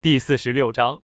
第四十六章，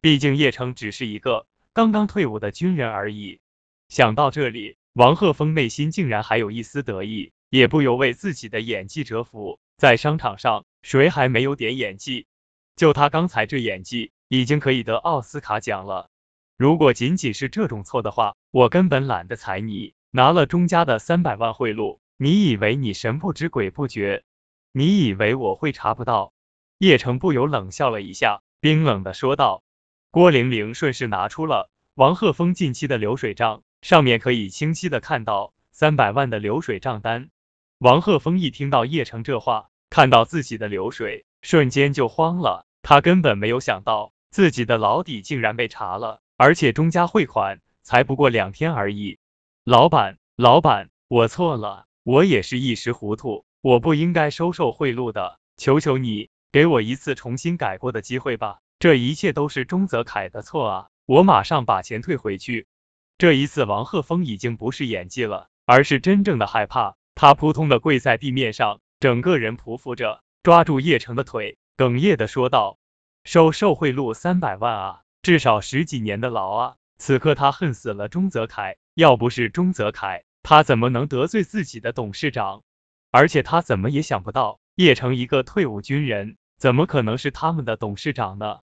毕竟叶城只是一个刚刚退伍的军人而已。想到这里，王鹤峰内心竟然还有一丝得意，也不由为自己的演技折服。在商场上，谁还没有点演技？就他刚才这演技，已经可以得奥斯卡奖了。如果仅仅是这种错的话，我根本懒得睬你。拿了钟家的三百万贿赂，你以为你神不知鬼不觉？你以为我会查不到？叶城不由冷笑了一下，冰冷的说道。郭玲玲顺势拿出了王鹤峰近期的流水账，上面可以清晰的看到三百万的流水账单。王鹤峰一听到叶城这话，看到自己的流水，瞬间就慌了。他根本没有想到自己的老底竟然被查了，而且钟家汇款才不过两天而已。老板，老板，我错了，我也是一时糊涂，我不应该收受贿赂的，求求你。给我一次重新改过的机会吧，这一切都是钟泽凯的错啊！我马上把钱退回去。这一次，王鹤峰已经不是演技了，而是真正的害怕。他扑通的跪在地面上，整个人匍匐着，抓住叶城的腿，哽咽的说道：“收受贿赂三百万啊，至少十几年的牢啊！”此刻他恨死了钟泽凯，要不是钟泽凯，他怎么能得罪自己的董事长？而且他怎么也想不到，叶城一个退伍军人。怎么可能是他们的董事长呢？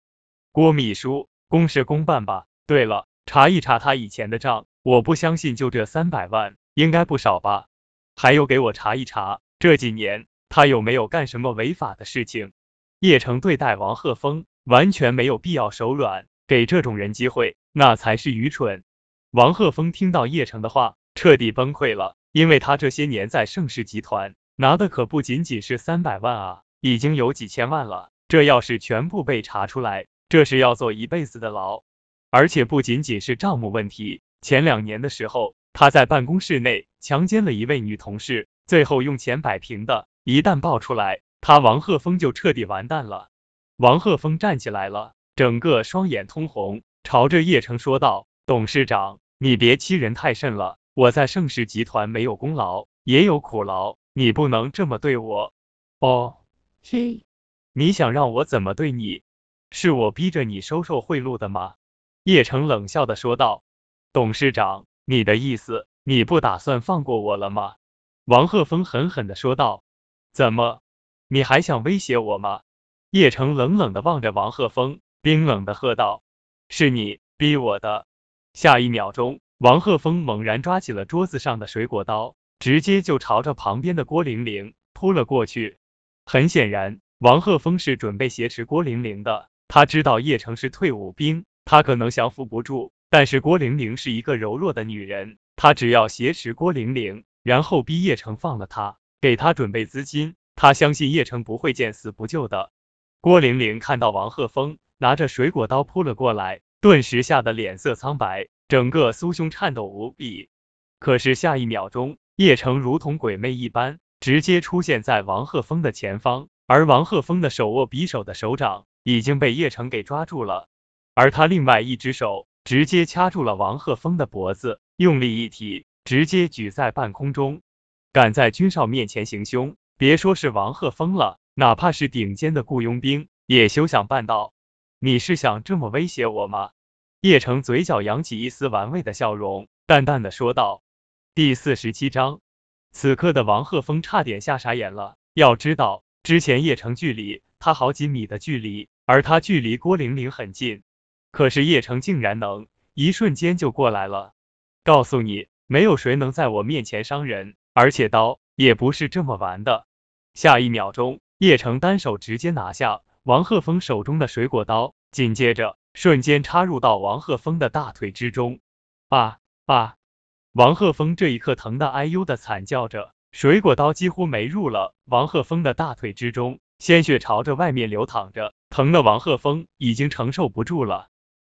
郭秘书，公事公办吧。对了，查一查他以前的账，我不相信就这三百万，应该不少吧？还有，给我查一查这几年他有没有干什么违法的事情。叶城对待王鹤峰完全没有必要手软，给这种人机会那才是愚蠢。王鹤峰听到叶城的话，彻底崩溃了，因为他这些年在盛世集团拿的可不仅仅是三百万啊。已经有几千万了，这要是全部被查出来，这是要坐一辈子的牢。而且不仅仅是账目问题，前两年的时候，他在办公室内强奸了一位女同事，最后用钱摆平的。一旦爆出来，他王鹤峰就彻底完蛋了。王鹤峰站起来了，整个双眼通红，朝着叶城说道：“董事长，你别欺人太甚了，我在盛世集团没有功劳也有苦劳，你不能这么对我。”哦。嘿，你想让我怎么对你？是我逼着你收受贿赂的吗？叶城冷笑的说道。董事长，你的意思，你不打算放过我了吗？王鹤峰狠狠的说道。怎么，你还想威胁我吗？叶城冷冷的望着王鹤峰，冰冷的喝道。是你逼我的。下一秒钟，王鹤峰猛然抓起了桌子上的水果刀，直接就朝着旁边的郭玲玲扑了过去。很显然，王鹤峰是准备挟持郭玲玲的。他知道叶城是退伍兵，他可能降服不住。但是郭玲玲是一个柔弱的女人，他只要挟持郭玲玲，然后逼叶城放了她，给他准备资金，他相信叶城不会见死不救的。郭玲玲看到王鹤峰拿着水果刀扑了过来，顿时吓得脸色苍白，整个酥胸颤抖无比。可是下一秒钟，叶城如同鬼魅一般。直接出现在王鹤峰的前方，而王鹤峰的手握匕首的手掌已经被叶城给抓住了，而他另外一只手直接掐住了王鹤峰的脖子，用力一提，直接举在半空中。敢在君少面前行凶，别说是王鹤峰了，哪怕是顶尖的雇佣兵也休想办到。你是想这么威胁我吗？叶城嘴角扬起一丝玩味的笑容，淡淡的说道。第四十七章。此刻的王鹤峰差点吓傻眼了。要知道，之前叶城距离他好几米的距离，而他距离郭玲玲很近，可是叶城竟然能一瞬间就过来了。告诉你，没有谁能在我面前伤人，而且刀也不是这么玩的。下一秒钟，叶城单手直接拿下王鹤峰手中的水果刀，紧接着瞬间插入到王鹤峰的大腿之中。啊啊！王鹤峰这一刻疼得哎呦的惨叫着，水果刀几乎没入了王鹤峰的大腿之中，鲜血朝着外面流淌着，疼的王鹤峰已经承受不住了，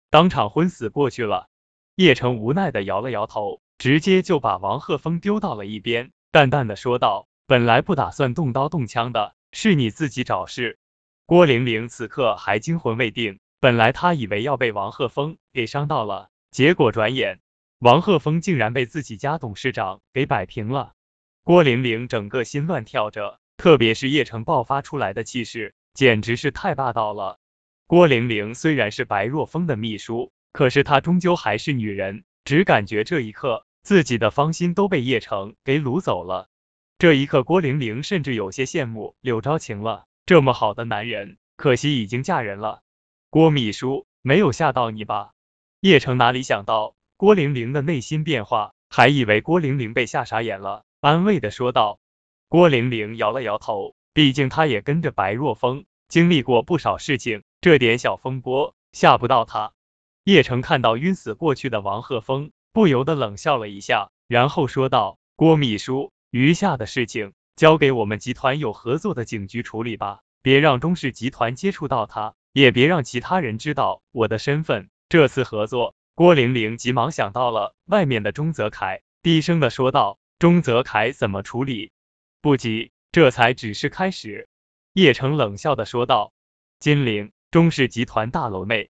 当场昏死过去了。叶城无奈的摇了摇头，直接就把王鹤峰丢到了一边，淡淡的说道：“本来不打算动刀动枪的，是你自己找事。”郭玲玲此刻还惊魂未定，本来她以为要被王鹤峰给伤到了，结果转眼。王鹤峰竟然被自己家董事长给摆平了，郭玲玲整个心乱跳着，特别是叶城爆发出来的气势，简直是太霸道了。郭玲玲虽然是白若风的秘书，可是她终究还是女人，只感觉这一刻自己的芳心都被叶城给掳走了。这一刻，郭玲玲甚至有些羡慕柳昭晴了，这么好的男人，可惜已经嫁人了。郭秘书没有吓到你吧？叶城哪里想到郭玲玲的内心变化，还以为郭玲玲被吓傻眼了，安慰的说道。郭玲玲摇了摇头，毕竟她也跟着白若风经历过不少事情。这点小风波吓不到她。叶城看到晕死过去的王鹤峰，不由得冷笑了一下，然后说道：“郭秘书，余下的事情交给我们集团有合作的警局处理吧，别让中氏集团接触到他，也别让其他人知道我的身份。这次合作。”郭玲玲急忙想到了外面的钟泽凯，低声的说道：“钟泽凯怎么处理？不急，这才只是开始。”叶城冷笑的说道：“金陵。”钟氏集团大楼内，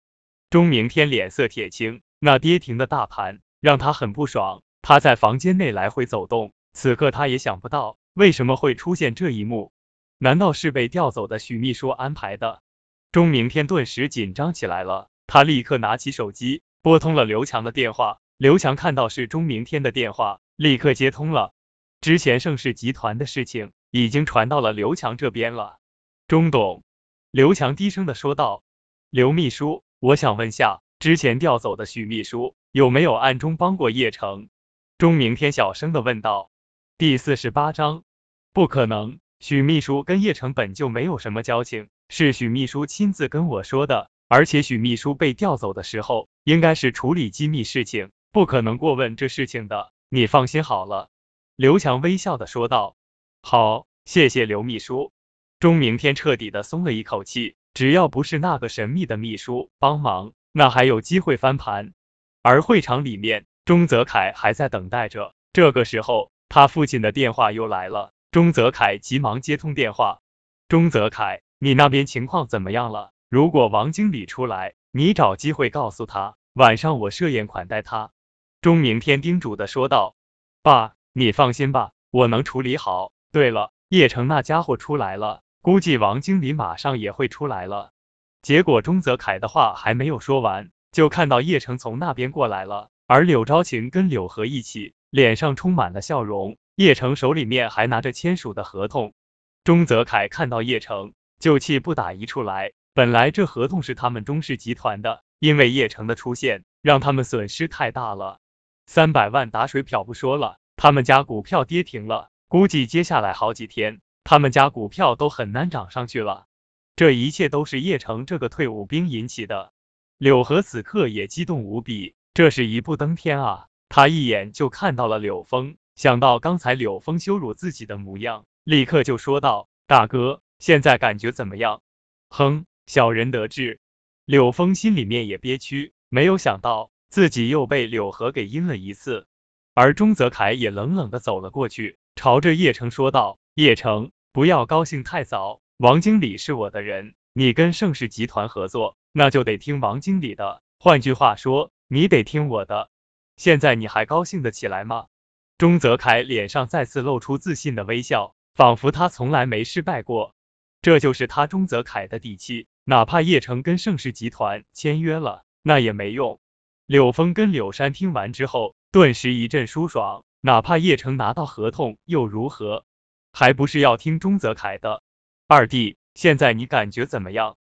钟明天脸色铁青，那跌停的大盘让他很不爽。他在房间内来回走动，此刻他也想不到为什么会出现这一幕，难道是被调走的许秘书安排的？钟明天顿时紧张起来了，他立刻拿起手机拨通了刘强的电话。刘强看到是钟明天的电话，立刻接通了。之前盛世集团的事情已经传到了刘强这边了，钟董。刘强低声的说道：“刘秘书，我想问下，之前调走的许秘书有没有暗中帮过叶城？”钟明天小声的问道。第四十八章，不可能，许秘书跟叶城本就没有什么交情，是许秘书亲自跟我说的，而且许秘书被调走的时候，应该是处理机密事情，不可能过问这事情的，你放心好了。”刘强微笑的说道。好，谢谢刘秘书。钟明天彻底的松了一口气，只要不是那个神秘的秘书帮忙，那还有机会翻盘。而会场里面，钟泽凯还在等待着。这个时候，他父亲的电话又来了。钟泽凯急忙接通电话。钟泽凯，你那边情况怎么样了？如果王经理出来，你找机会告诉他，晚上我设宴款待他。钟明天叮嘱的说道。爸，你放心吧，我能处理好。对了，叶城那家伙出来了。估计王经理马上也会出来了。结果钟泽凯的话还没有说完，就看到叶城从那边过来了，而柳昭晴跟柳河一起，脸上充满了笑容。叶城手里面还拿着签署的合同。钟泽凯看到叶城，就气不打一处来。本来这合同是他们中氏集团的，因为叶城的出现，让他们损失太大了，三百万打水漂不说了，他们家股票跌停了，估计接下来好几天。他们家股票都很难涨上去了，这一切都是叶城这个退伍兵引起的。柳河此刻也激动无比，这是一步登天啊！他一眼就看到了柳峰，想到刚才柳峰羞辱自己的模样，立刻就说道：“大哥，现在感觉怎么样？”哼，小人得志。柳峰心里面也憋屈，没有想到自己又被柳河给阴了一次。而钟泽凯也冷冷的走了过去，朝着叶城说道。叶城，不要高兴太早。王经理是我的人，你跟盛世集团合作，那就得听王经理的。换句话说，你得听我的。现在你还高兴得起来吗？钟泽凯脸上再次露出自信的微笑，仿佛他从来没失败过。这就是他钟泽凯的底气，哪怕叶城跟盛世集团签约了，那也没用。柳峰跟柳山听完之后，顿时一阵舒爽。哪怕叶城拿到合同又如何？还不是要听钟泽凯的，二弟，现在你感觉怎么样？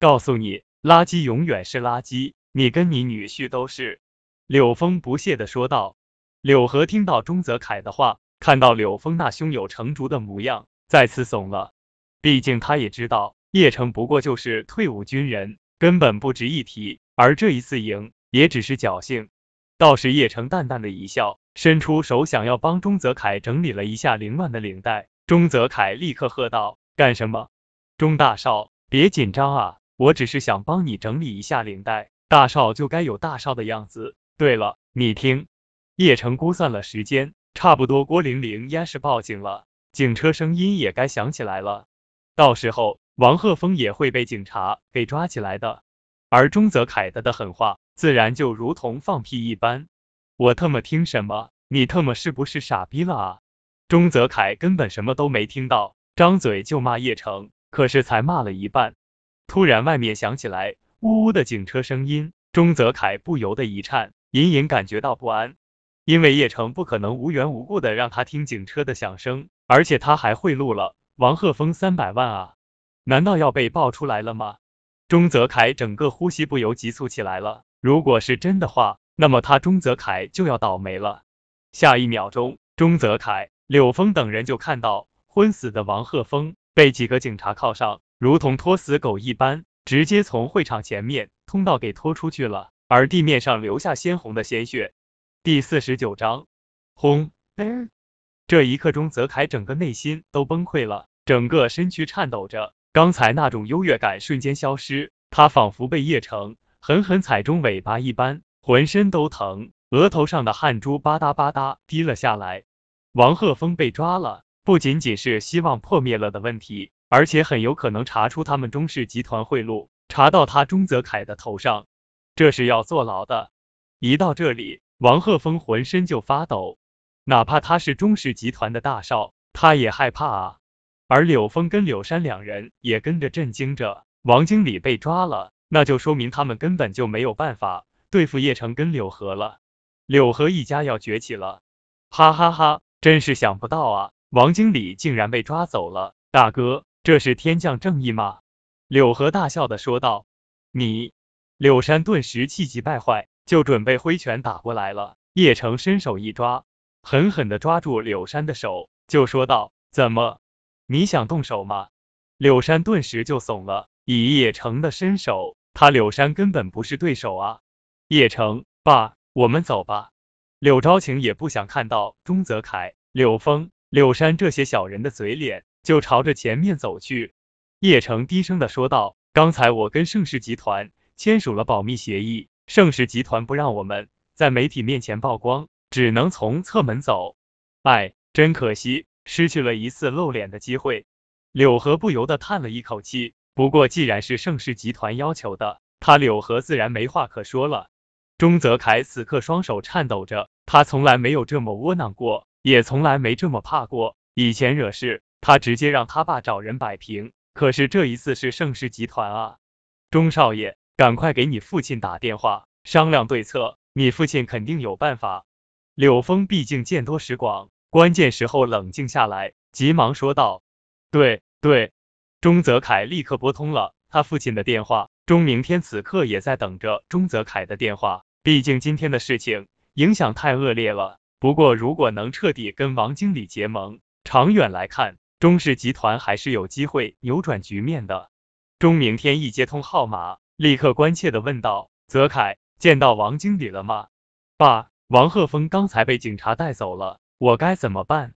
告诉你，垃圾永远是垃圾，你跟你女婿都是。柳峰不屑的说道。柳河听到钟泽凯的话，看到柳峰那胸有成竹的模样，再次怂了。毕竟他也知道，叶城不过就是退伍军人，根本不值一提。而这一次赢，也只是侥幸。倒是叶城淡淡的一笑，伸出手想要帮钟泽凯整理了一下凌乱的领带。钟泽凯立刻喝道：“干什么？钟大少，别紧张啊，我只是想帮你整理一下领带。大少就该有大少的样子。对了，你听，叶城估算了时间，差不多郭玲玲应该是报警了，警车声音也该响起来了。到时候王鹤峰也会被警察给抓起来的。而钟泽凯的的狠话，自然就如同放屁一般。我特么听什么？你特么是不是傻逼了啊？”钟泽凯根本什么都没听到，张嘴就骂叶城，可是才骂了一半，突然外面响起来呜呜的警车声音，钟泽凯不由得一颤，隐隐感觉到不安，因为叶城不可能无缘无故的让他听警车的响声，而且他还贿赂了王鹤峰三百万啊！难道要被爆出来了吗？钟泽凯整个呼吸不由急促起来了。如果是真的话，那么他钟泽凯就要倒霉了。下一秒钟，钟泽凯、柳峰等人就看到昏死的王鹤峰被几个警察铐上，如同拖死狗一般，直接从会场前面通道给拖出去了，而地面上留下鲜红的鲜血。第四十九章，轰！这一刻，钟泽凯整个内心都崩溃了，整个身躯颤抖着，刚才那种优越感瞬间消失，他仿佛被叶城狠狠踩中尾巴一般。浑身都疼，额头上的汗珠吧嗒吧嗒滴了下来。王鹤峰被抓了，不仅仅是希望破灭了的问题，而且很有可能查出他们钟氏集团贿赂，查到他钟泽凯的头上，这是要坐牢的。一到这里，王鹤峰浑身就发抖，哪怕他是钟氏集团的大少，他也害怕啊。而柳峰跟柳山两人也跟着震惊着。王经理被抓了，那就说明他们根本就没有办法。对付叶城跟柳河了，柳河一家要崛起了，哈哈哈！真是想不到啊，王经理竟然被抓走了，大哥，这是天降正义吗？柳河大笑的说道。你，柳山顿时气急败坏，就准备挥拳打过来了。叶城伸手一抓，狠狠的抓住柳山的手，就说道：怎么，你想动手吗？柳山顿时就怂了，以叶城的身手，他柳山根本不是对手啊。叶城，爸，我们走吧。柳昭晴也不想看到钟泽凯、柳峰、柳山这些小人的嘴脸，就朝着前面走去。叶城低声的说道：“刚才我跟盛世集团签署了保密协议，盛世集团不让我们在媒体面前曝光，只能从侧门走。哎，真可惜，失去了一次露脸的机会。”柳河不由得叹了一口气。不过既然是盛世集团要求的，他柳河自然没话可说了。钟泽凯此刻双手颤抖着，他从来没有这么窝囊过，也从来没这么怕过。以前惹事，他直接让他爸找人摆平，可是这一次是盛世集团啊！钟少爷，赶快给你父亲打电话，商量对策，你父亲肯定有办法。柳峰毕竟见多识广，关键时候冷静下来，急忙说道：“对对。”钟泽凯立刻拨通了他父亲的电话。钟明天此刻也在等着钟泽凯的电话，毕竟今天的事情影响太恶劣了。不过如果能彻底跟王经理结盟，长远来看，钟氏集团还是有机会扭转局面的。钟明天一接通号码，立刻关切的问道：“泽凯，见到王经理了吗？”“爸，王鹤峰刚才被警察带走了，我该怎么办？”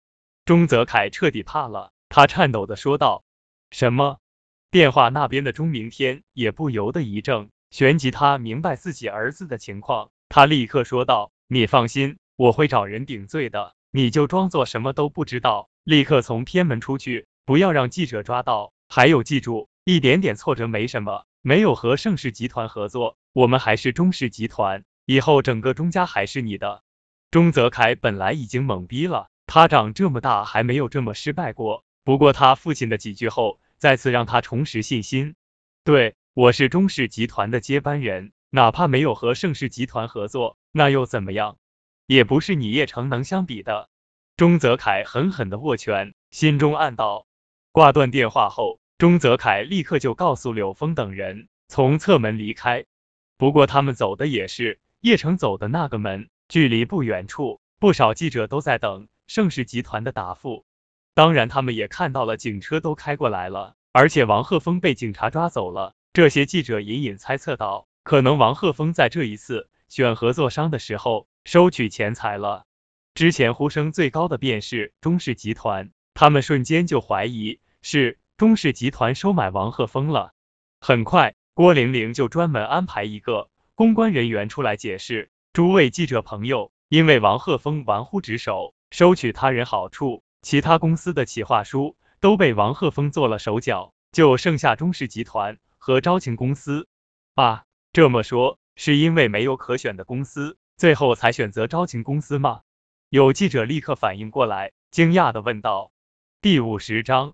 钟泽凯彻底怕了，他颤抖的说道：“什么？”电话那边的钟明天也不由得一怔，旋即他明白自己儿子的情况，他立刻说道：“你放心，我会找人顶罪的，你就装作什么都不知道，立刻从偏门出去，不要让记者抓到。还有，记住，一点点挫折没什么，没有和盛世集团合作，我们还是钟氏集团，以后整个钟家还是你的。”钟泽凯本来已经懵逼了，他长这么大还没有这么失败过，不过他父亲的几句后。再次让他重拾信心。对，我是钟氏集团的接班人，哪怕没有和盛世集团合作，那又怎么样？也不是你叶城能相比的。钟泽凯狠狠的握拳，心中暗道。挂断电话后，钟泽凯立刻就告诉柳峰等人从侧门离开。不过他们走的也是叶城走的那个门，距离不远处，不少记者都在等盛世集团的答复。当然，他们也看到了警车都开过来了，而且王鹤峰被警察抓走了。这些记者隐隐猜测到，可能王鹤峰在这一次选合作商的时候收取钱财了。之前呼声最高的便是中氏集团，他们瞬间就怀疑是中氏集团收买王鹤峰了。很快，郭玲玲就专门安排一个公关人员出来解释：诸位记者朋友，因为王鹤峰玩忽职守，收取他人好处。其他公司的企划书都被王鹤峰做了手脚，就剩下中氏集团和招情公司。啊，这么说是因为没有可选的公司，最后才选择招情公司吗？有记者立刻反应过来，惊讶的问道。第五十章，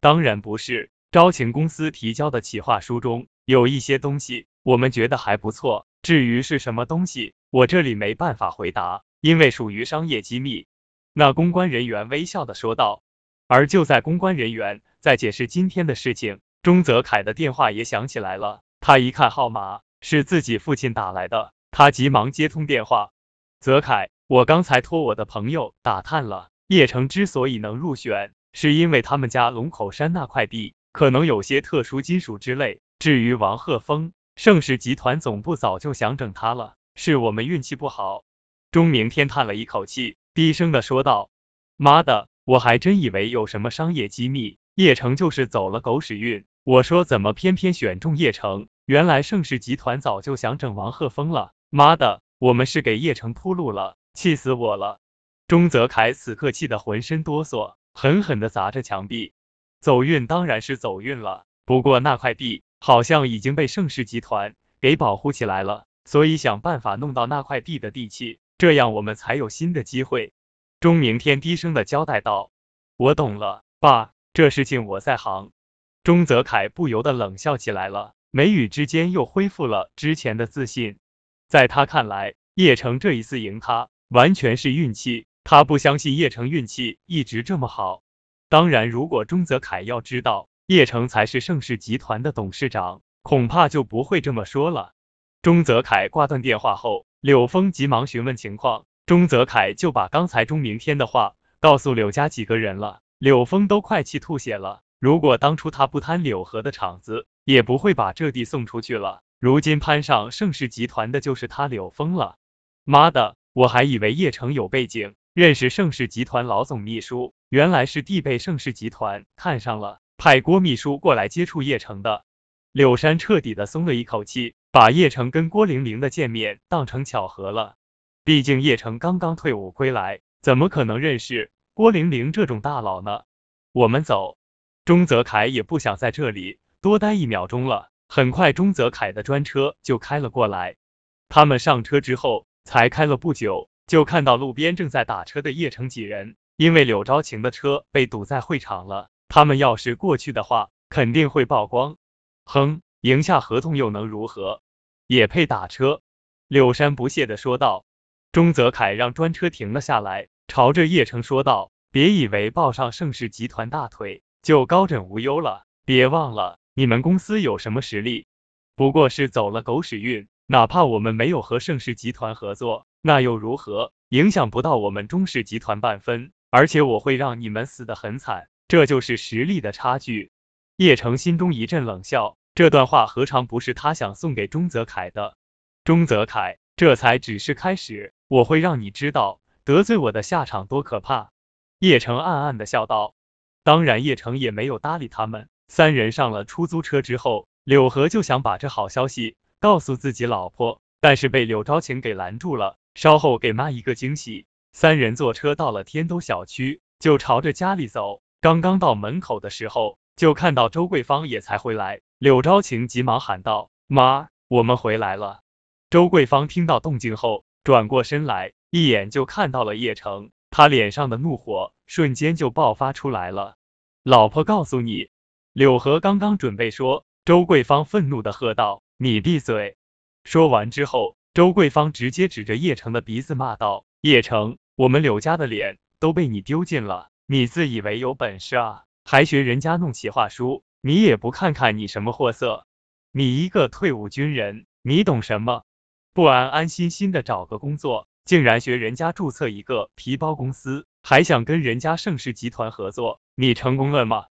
当然不是，招情公司提交的企划书中有一些东西，我们觉得还不错。至于是什么东西，我这里没办法回答，因为属于商业机密。那公关人员微笑的说道。而就在公关人员在解释今天的事情，钟泽凯的电话也响起来了。他一看号码，是自己父亲打来的，他急忙接通电话。泽凯，我刚才托我的朋友打探了，叶城之所以能入选，是因为他们家龙口山那块地可能有些特殊金属之类。至于王鹤峰，盛世集团总部早就想整他了，是我们运气不好。钟明天叹了一口气，低声的说道：“妈的！”我还真以为有什么商业机密，叶城就是走了狗屎运。我说怎么偏偏选中叶城？原来盛世集团早就想整王鹤峰了。妈的，我们是给叶城铺路了，气死我了！钟泽凯此刻气得浑身哆嗦，狠狠的砸着墙壁。走运当然是走运了，不过那块地好像已经被盛世集团给保护起来了，所以想办法弄到那块地的地契，这样我们才有新的机会。钟明天低声的交代道：“我懂了，爸，这事情我在行。”钟泽凯不由得冷笑起来了，眉宇之间又恢复了之前的自信。在他看来，叶城这一次赢他完全是运气，他不相信叶城运气一直这么好。当然，如果钟泽凯要知道叶城才是盛世集团的董事长，恐怕就不会这么说了。钟泽凯挂断电话后，柳峰急忙询问情况。钟泽凯就把刚才钟明天的话告诉柳家几个人了，柳峰都快气吐血了。如果当初他不贪柳河的场子，也不会把这地送出去了。如今攀上盛世集团的就是他柳峰了。妈的，我还以为叶城有背景，认识盛世集团老总秘书，原来是地被盛世集团看上了，派郭秘书过来接触叶城的。柳山彻底的松了一口气，把叶城跟郭玲玲的见面当成巧合了。毕竟叶城刚刚退伍归来，怎么可能认识郭玲玲这种大佬呢？我们走。钟泽凯也不想在这里多待一秒钟了。很快，钟泽凯的专车就开了过来。他们上车之后，才开了不久，就看到路边正在打车的叶城几人。因为柳昭晴的车被堵在会场了，他们要是过去的话，肯定会曝光。哼，赢下合同又能如何？也配打车？柳山不屑的说道。钟泽凯让专车停了下来，朝着叶城说道：“别以为抱上盛世集团大腿就高枕无忧了，别忘了你们公司有什么实力，不过是走了狗屎运。哪怕我们没有和盛世集团合作，那又如何？影响不到我们钟氏集团半分。而且我会让你们死得很惨，这就是实力的差距。”叶城心中一阵冷笑，这段话何尝不是他想送给钟泽凯的？钟泽凯，这才只是开始。我会让你知道得罪我的下场多可怕。”叶城暗暗的笑道。当然，叶城也没有搭理他们。三人上了出租车之后，柳河就想把这好消息告诉自己老婆，但是被柳昭晴给拦住了。稍后给妈一个惊喜。三人坐车到了天都小区，就朝着家里走。刚刚到门口的时候，就看到周桂芳也才回来。柳昭晴急忙喊道：“妈，我们回来了。”周桂芳听到动静后。转过身来，一眼就看到了叶城，他脸上的怒火瞬间就爆发出来了。老婆告诉你，柳河刚刚准备说，周桂芳愤怒的喝道：“你闭嘴！”说完之后，周桂芳直接指着叶城的鼻子骂道：“叶城，我们柳家的脸都被你丢尽了，你自以为有本事啊，还学人家弄企划书，你也不看看你什么货色，你一个退伍军人，你懂什么？”不安安心心的找个工作，竟然学人家注册一个皮包公司，还想跟人家盛世集团合作，你成功了吗？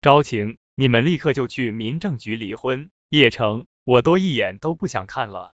招晴，你们立刻就去民政局离婚。叶城，我多一眼都不想看了。